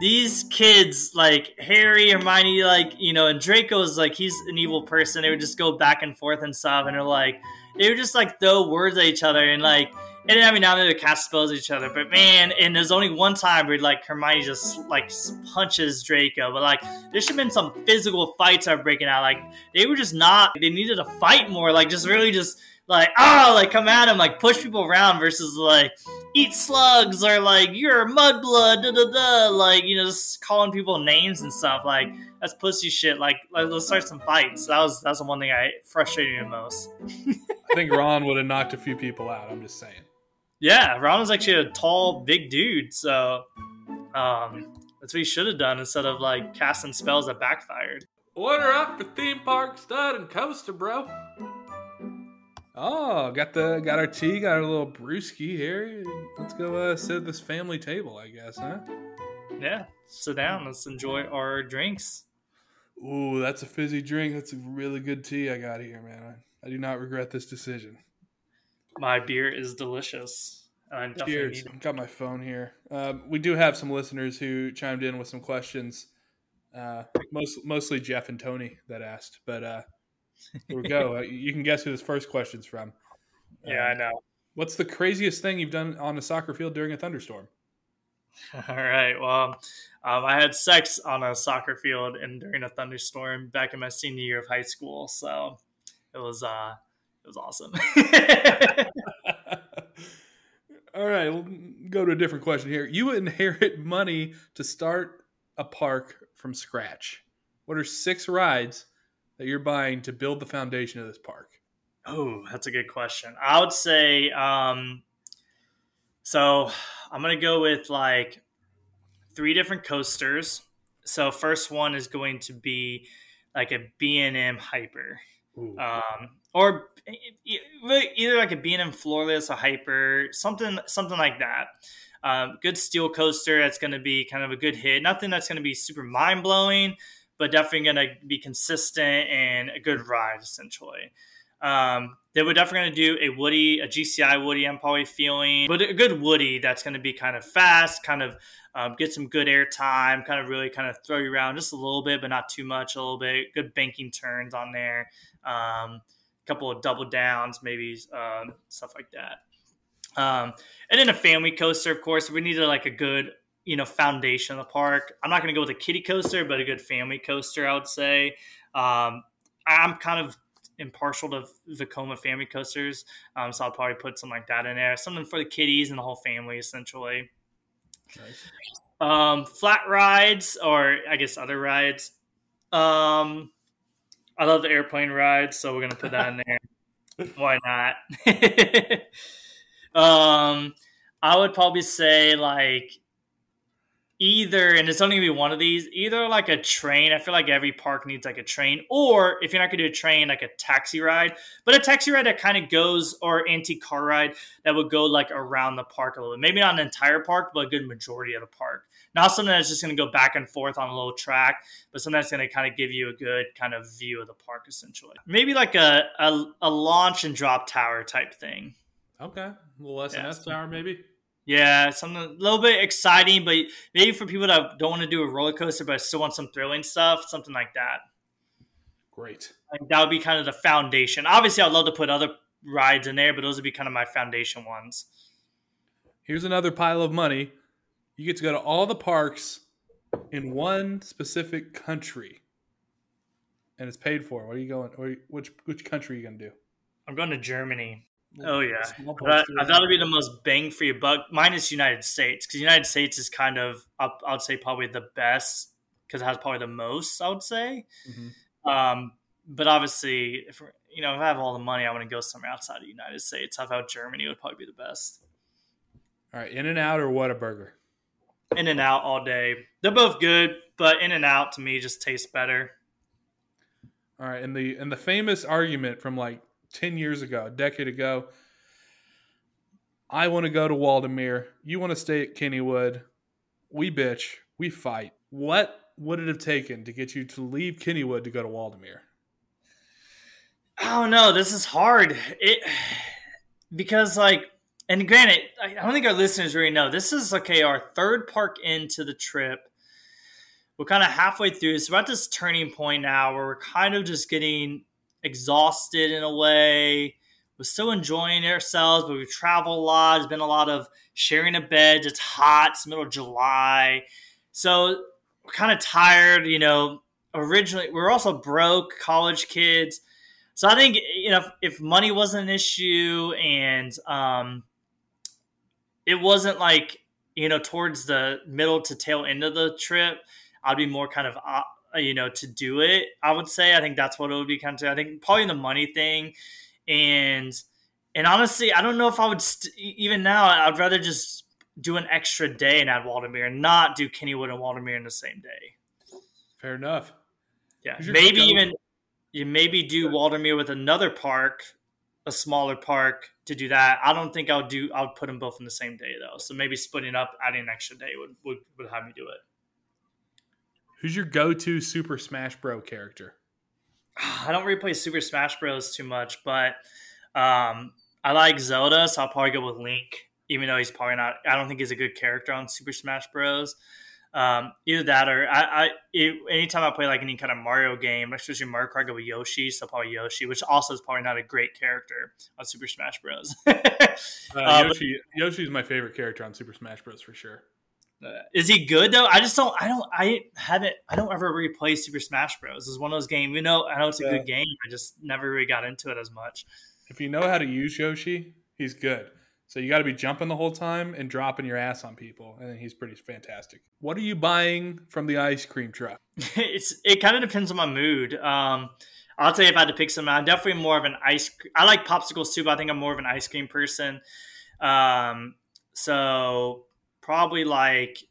these kids like Harry, Hermione, like you know, and Draco's like he's an evil person. They would just go back and forth and stuff, and they're like they would just like throw words at each other and like and every now and then they cast spells at each other. But man, and there's only one time where like Hermione just like punches Draco. But like there should have been some physical fights are breaking out. Like they were just not. They needed to fight more. Like just really just like oh like come at him like push people around versus like eat slugs or like you're mudblood da da da like you know just calling people names and stuff like that's pussy shit like, like let's start some fights. That was that's the one thing I frustrated me the most. I think Ron would have knocked a few people out I'm just saying. Yeah Ron was actually a tall big dude so um that's what he should have done instead of like casting spells that backfired. Order up for theme park stud and coaster bro Oh, got the got our tea, got our little brewski here. Let's go uh, sit at this family table, I guess, huh? Yeah, sit down. Let's enjoy our drinks. Ooh, that's a fizzy drink. That's a really good tea I got here, man. I, I do not regret this decision. My beer is delicious. I Cheers. Got my phone here. Um, we do have some listeners who chimed in with some questions. Uh, most, mostly Jeff and Tony that asked, but uh, here we go. Uh, you can guess who this first question's from. Yeah, um, I know. What's the craziest thing you've done on a soccer field during a thunderstorm? All right. Well, um, I had sex on a soccer field and during a thunderstorm back in my senior year of high school. So it was uh, it was awesome. All right, we'll go to a different question here. You inherit money to start a park from scratch. What are six rides that you're buying to build the foundation of this park? Oh, that's a good question. I would say, um, so I'm gonna go with like three different coasters. So first one is going to be like a B&M Hyper, um, or either like a B&M Floorless, a Hyper, something something like that. Um, good steel coaster that's going to be kind of a good hit. Nothing that's going to be super mind blowing, but definitely going to be consistent and a good ride essentially. Um, they were definitely going to do a Woody, a GCI Woody. I'm probably feeling, but a good Woody that's going to be kind of fast, kind of um, get some good air time, kind of really kind of throw you around just a little bit, but not too much. A little bit, good banking turns on there. Um, a couple of double downs, maybe um, stuff like that. Um, and then a family coaster, of course. We needed like a good you know foundation of the park. I'm not going to go with a kiddie coaster, but a good family coaster, I would say. Um, I'm kind of impartial to Vekoma family coasters, um, so I'll probably put something like that in there, something for the kiddies and the whole family, essentially. Nice. Um, flat rides, or I guess other rides. Um, I love the airplane rides, so we're gonna put that in there. Why not? um, I would probably say like either, and it's only gonna be one of these, either like a train. I feel like every park needs like a train, or if you're not gonna do a train, like a taxi ride, but a taxi ride that kind of goes, or antique car ride that would go like around the park a little bit. Maybe not an entire park, but a good majority of the park. Not something that's just gonna go back and forth on a little track, but something that's gonna kind of give you a good kind of view of the park essentially. Maybe like a, a, a launch and drop tower type thing. Okay. A little S&S yeah, tower maybe. Yeah, something a little bit exciting, but maybe for people that don't want to do a roller coaster but still want some thrilling stuff, something like that. Great. Like that would be kind of the foundation. Obviously, I'd love to put other rides in there, but those would be kind of my foundation ones. Here's another pile of money. You get to go to all the parks in one specific country, and it's paid for. What are you going? Which which country are you going to do? I'm going to Germany. Oh yeah, that, that'll be the most bang for your buck, minus United States, because United States is kind of up. I would say probably the best because it has probably the most. I would say, mm-hmm. um, but obviously, if you know, if I have all the money, I want to go somewhere outside of the United States. I thought Germany would probably be the best. All right, In and Out or Whataburger? In and Out all day. They're both good, but In and Out to me just tastes better. All right, and the and the famous argument from like 10 years ago, a decade ago. I want to go to Waldameer. You want to stay at Kennywood. We bitch. We fight. What would it have taken to get you to leave Kennywood to go to Waldameer? Oh no, this is hard. It because like and granted, I don't think our listeners really know this is okay. Our third park into the trip. We're kind of halfway through. So we're this turning point now where we're kind of just getting exhausted in a way. We're still enjoying ourselves, but we've traveled a lot. There's been a lot of sharing a bed. It's hot. It's middle of July. So we're kind of tired, you know. Originally, we are also broke college kids. So I think you know if, if money wasn't an issue and um, it wasn't like you know towards the middle to tail end of the trip, I'd be more kind of Uh, you know to do it. I would say I think that's what it would be kind of. I think probably the money thing, and and honestly, I don't know if I would st- even now. I'd rather just do an extra day in Ad Waldameer and not do Kennywood and Waldameer in the same day. Fair enough. Yeah, maybe even you maybe do Waldameer with another park, a smaller park to do that. I don't think I'll do. I'll put them both in the same day though. So maybe splitting up, adding an extra day would would, would have me do it. Who's your go-to Super Smash Bro character? I don't really play Super Smash Bros too much, but um, I like Zelda, so I'll probably go with Link, even though he's probably not. I don't think he's a good character on Super Smash Bros. Um, either that or I, I it, anytime I play like any kind of Mario game, especially Mario Kart, I go with Yoshi, so probably Yoshi, which also is probably not a great character on Super Smash Bros. uh, uh, Yoshi, but, Yoshi's my favorite character on Super Smash Bros. for sure. Uh, is he good though? I just don't. I don't. I haven't. I don't ever replay Super Smash Bros. It's one of those games. You know, I know it's a yeah. good game. I just never really got into it as much. If you know how to use Yoshi, he's good. So you got to be jumping the whole time and dropping your ass on people, and he's pretty fantastic. What are you buying from the ice cream truck? it's it kind of depends on my mood. Um, I'll tell you if I had to pick some. I'm definitely more of an ice. I like popsicles too, but I think I'm more of an ice cream person. Um, so probably like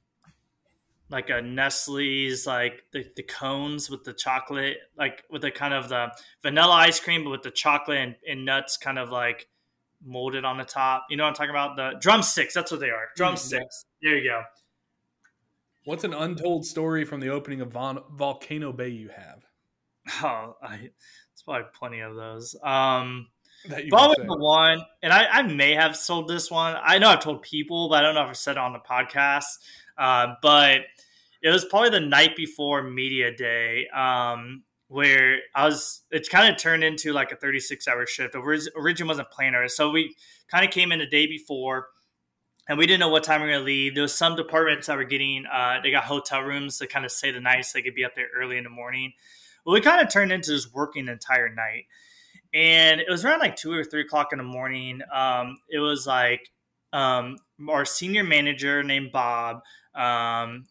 like a Nestle's, like the, the cones with the chocolate, like with the kind of the vanilla ice cream, but with the chocolate and, and nuts kind of like molded on the top. You know what I'm talking about? The drumsticks. That's what they are. Mm, drumsticks. There you go. What's an untold story from the opening of Von- Volcano Bay you have? Oh, I, it's probably plenty of those. Um, probably the one, and I, I may have sold this one. I know I've told people, but I don't know if I've said it on the podcast. Uh, but it was probably the night before media day. Um, where I was, it's kind of turned into like a 36 hour shift. Origin wasn't planner. So we kind of came in the day before and we didn't know what time we are going to leave. There was some departments that were getting, uh, they got hotel rooms to kind of stay the night so they could be up there early in the morning. Well, we kind of turned into just working the entire night. And it was around like two or three o'clock in the morning. Um, it was like um, our senior manager named Bob, um,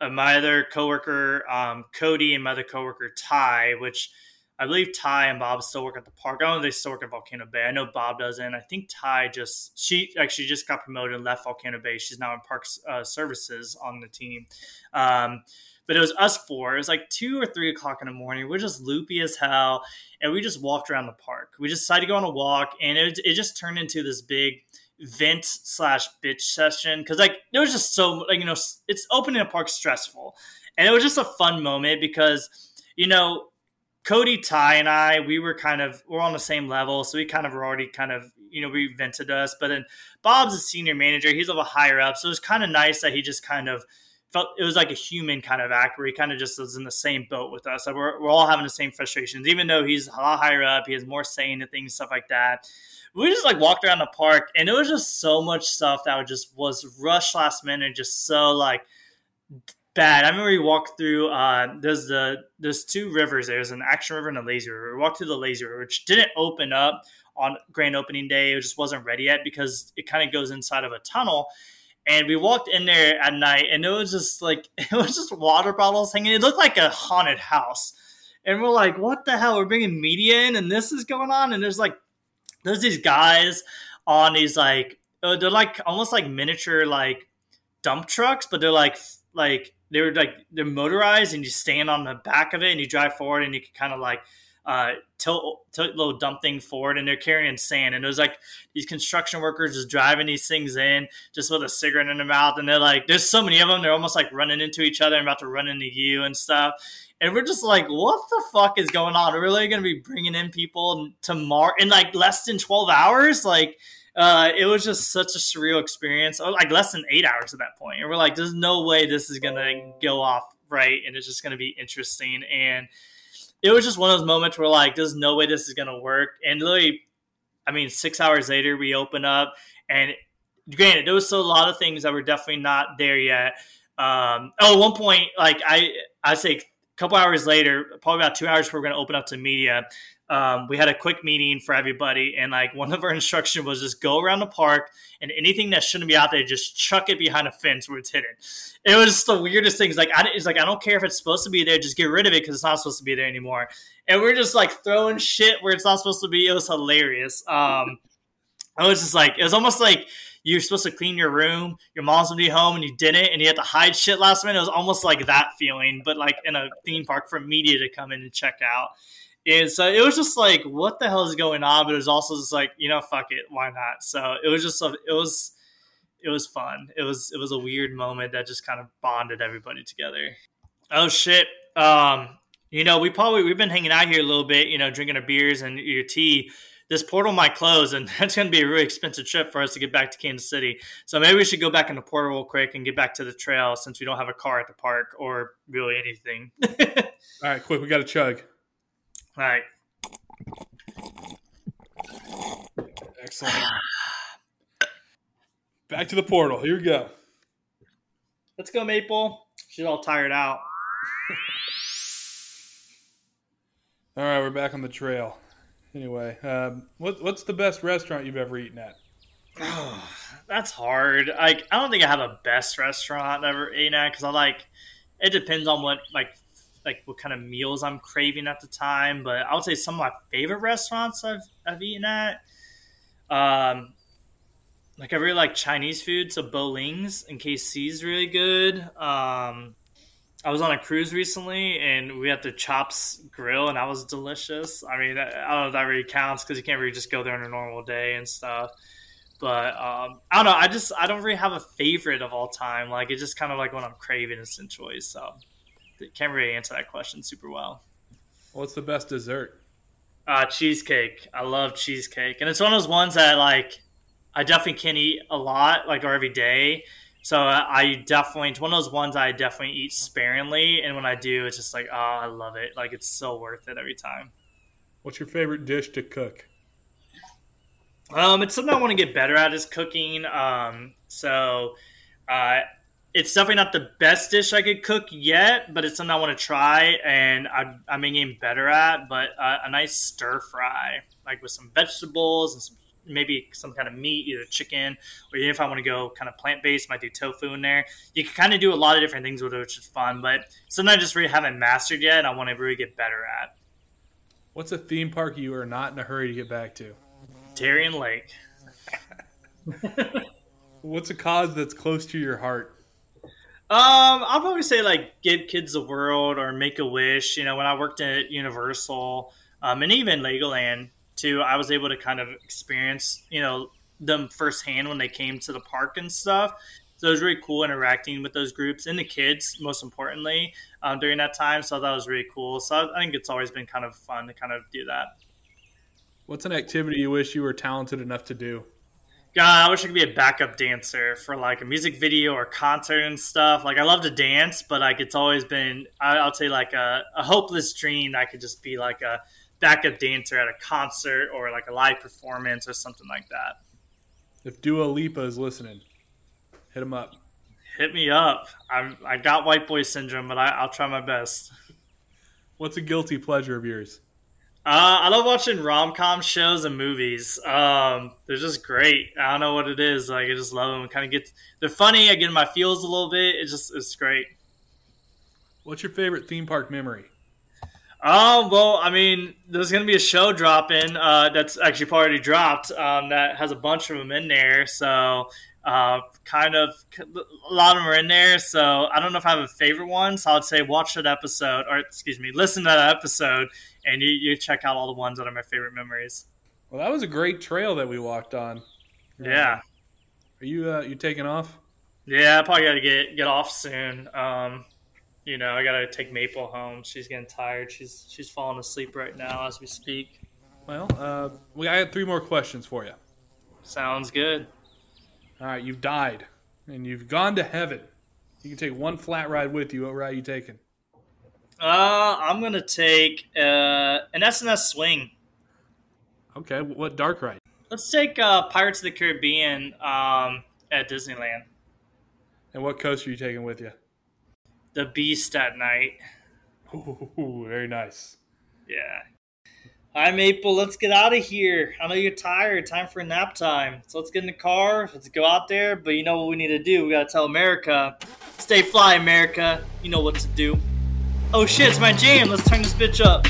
uh, my other coworker um, Cody and my other coworker Ty, which I believe Ty and Bob still work at the park. I don't know if they still work at Volcano Bay. I know Bob doesn't. I think Ty just she actually just got promoted and left Volcano Bay. She's now in Parks uh, Services on the team. Um, but it was us four. It was like two or three o'clock in the morning. We're just loopy as hell, and we just walked around the park. We just decided to go on a walk, and it, it just turned into this big vent slash bitch session because like it was just so like you know it's opening a park stressful and it was just a fun moment because you know cody ty and i we were kind of we're on the same level so we kind of were already kind of you know we vented us but then bob's a senior manager he's a little higher up so it was kind of nice that he just kind of felt it was like a human kind of act where he kind of just was in the same boat with us like we're, we're all having the same frustrations even though he's a lot higher up he has more say into things stuff like that we just like walked around the park and it was just so much stuff that was just was rushed last minute, just so like bad. I remember we walked through. Uh, there's the there's two rivers. There's an action river and a lazy river. We walked through the lazy river, which didn't open up on grand opening day. It just wasn't ready yet because it kind of goes inside of a tunnel. And we walked in there at night, and it was just like it was just water bottles hanging. It looked like a haunted house. And we're like, "What the hell? We're bringing media in, and this is going on." And there's like there's these guys on these like uh, they're like almost like miniature like dump trucks, but they're like like they're like they're motorized and you stand on the back of it and you drive forward and you can kind of like uh, tilt, tilt little dump thing forward and they're carrying sand and it was like these construction workers just driving these things in just with a cigarette in their mouth and they're like there's so many of them they're almost like running into each other and about to run into you and stuff and we're just like, what the fuck is going on? Are we really going to be bringing in people tomorrow in like less than 12 hours? Like, uh, it was just such a surreal experience. Oh, like less than eight hours at that point, and we're like, "There's no way this is gonna go off right, and it's just gonna be interesting." And it was just one of those moments where like, "There's no way this is gonna work." And literally, I mean, six hours later, we open up, and granted, there was still a lot of things that were definitely not there yet. Um, oh, at one point, like I, I say, a couple hours later, probably about two hours before we're to open up to media um, we had a quick meeting for everybody, and like one of our instruction was just go around the park and anything that shouldn't be out there, just chuck it behind a fence where it's hidden. It was the weirdest thing. It's like I, it's like I don't care if it's supposed to be there, just get rid of it because it's not supposed to be there anymore. And we're just like throwing shit where it's not supposed to be. It was hilarious. Um, I was just like, it was almost like you're supposed to clean your room, your mom's gonna be home, and you didn't, and you had to hide shit last minute. It was almost like that feeling, but like in a theme park for media to come in and check out. And so it was just like, what the hell is going on? But it was also just like, you know, fuck it, why not? So it was just, it was, it was fun. It was, it was a weird moment that just kind of bonded everybody together. Oh shit. Um, you know, we probably we've been hanging out here a little bit, you know, drinking our beers and your tea. This portal might close, and that's going to be a really expensive trip for us to get back to Kansas City. So maybe we should go back in the portal real quick and get back to the trail since we don't have a car at the park or really anything. All right, quick, we got to chug. All right. Excellent. Back to the portal. Here we go. Let's go, Maple. She's all tired out. all right, we're back on the trail. Anyway, um, what, what's the best restaurant you've ever eaten at? Oh, that's hard. Like, I don't think I have a best restaurant I've ever eaten at because I like. It depends on what like like what kind of meals I'm craving at the time. But I would say some of my favorite restaurants I've I've eaten at. Um, like I really like Chinese food, so Bo Ling's in KC is really good. Um, I was on a cruise recently, and we had the Chops Grill, and that was delicious. I mean, I don't know if that really counts because you can't really just go there on a normal day and stuff. But um, I don't know. I just I don't really have a favorite of all time. Like it's just kind of like what I'm craving essentially. So can't really answer that question super well. What's the best dessert? Uh, cheesecake. I love cheesecake, and it's one of those ones that like I definitely can't eat a lot, like or every day. So I definitely it's one of those ones I definitely eat sparingly, and when I do, it's just like oh, I love it. Like it's so worth it every time. What's your favorite dish to cook? Um, it's something I want to get better at is cooking. Um, so uh, it's definitely not the best dish I could cook yet, but it's something I want to try and I, I'm getting better at. But uh, a nice stir fry, like with some vegetables and some, maybe some kind of meat, either chicken or even if I want to go kind of plant based, might do tofu in there. You can kind of do a lot of different things with it, which is fun. But something I just really haven't mastered yet, and I want to really get better at. What's a theme park you are not in a hurry to get back to? Darien Lake. What's a cause that's close to your heart? Um, I'll probably say like give kids a world or make a wish. You know, when I worked at Universal, um, and even Legoland too, I was able to kind of experience, you know, them firsthand when they came to the park and stuff. So it was really cool interacting with those groups and the kids, most importantly, um, during that time. So that was really cool. So I think it's always been kind of fun to kind of do that. What's an activity you wish you were talented enough to do? God, I wish I could be a backup dancer for like a music video or concert and stuff. Like I love to dance, but like it's always been I'll say like a, a hopeless dream. I could just be like a backup dancer at a concert or like a live performance or something like that. If Dua Lipa is listening, hit him up. Hit me up. I I got white boy syndrome, but I, I'll try my best. What's a guilty pleasure of yours? Uh, I love watching rom com shows and movies. Um, they're just great. I don't know what it is. Like I just love them. Kind of gets they're funny. I get in my feels a little bit. It's just it's great. What's your favorite theme park memory? Um, well, I mean, there's gonna be a show dropping. Uh, that's actually already dropped. Um, that has a bunch of them in there. So uh, kind of a lot of them are in there. So I don't know if I have a favorite one. So I'd say watch that episode, or excuse me, listen to that episode, and you, you check out all the ones that are my favorite memories. Well, that was a great trail that we walked on. Yeah. Are you uh, you taking off? Yeah, I probably got to get get off soon. Um, you know, I got to take Maple home. She's getting tired. She's she's falling asleep right now as we speak. Well, uh, we I had three more questions for you. Sounds good. All right, you've died, and you've gone to heaven. You can take one flat ride with you. What ride are you taking? Uh, I'm gonna take uh, an S&S swing. Okay, what dark ride? Let's take uh, Pirates of the Caribbean um, at Disneyland. And what coaster are you taking with you? The Beast at night. Ooh, very nice. Yeah. Right, Maple, let's get out of here. I know you're tired. Time for nap time. So let's get in the car. Let's go out there. But you know what we need to do? We got to tell America. Stay fly, America. You know what to do. Oh shit, it's my jam. Let's turn this bitch up.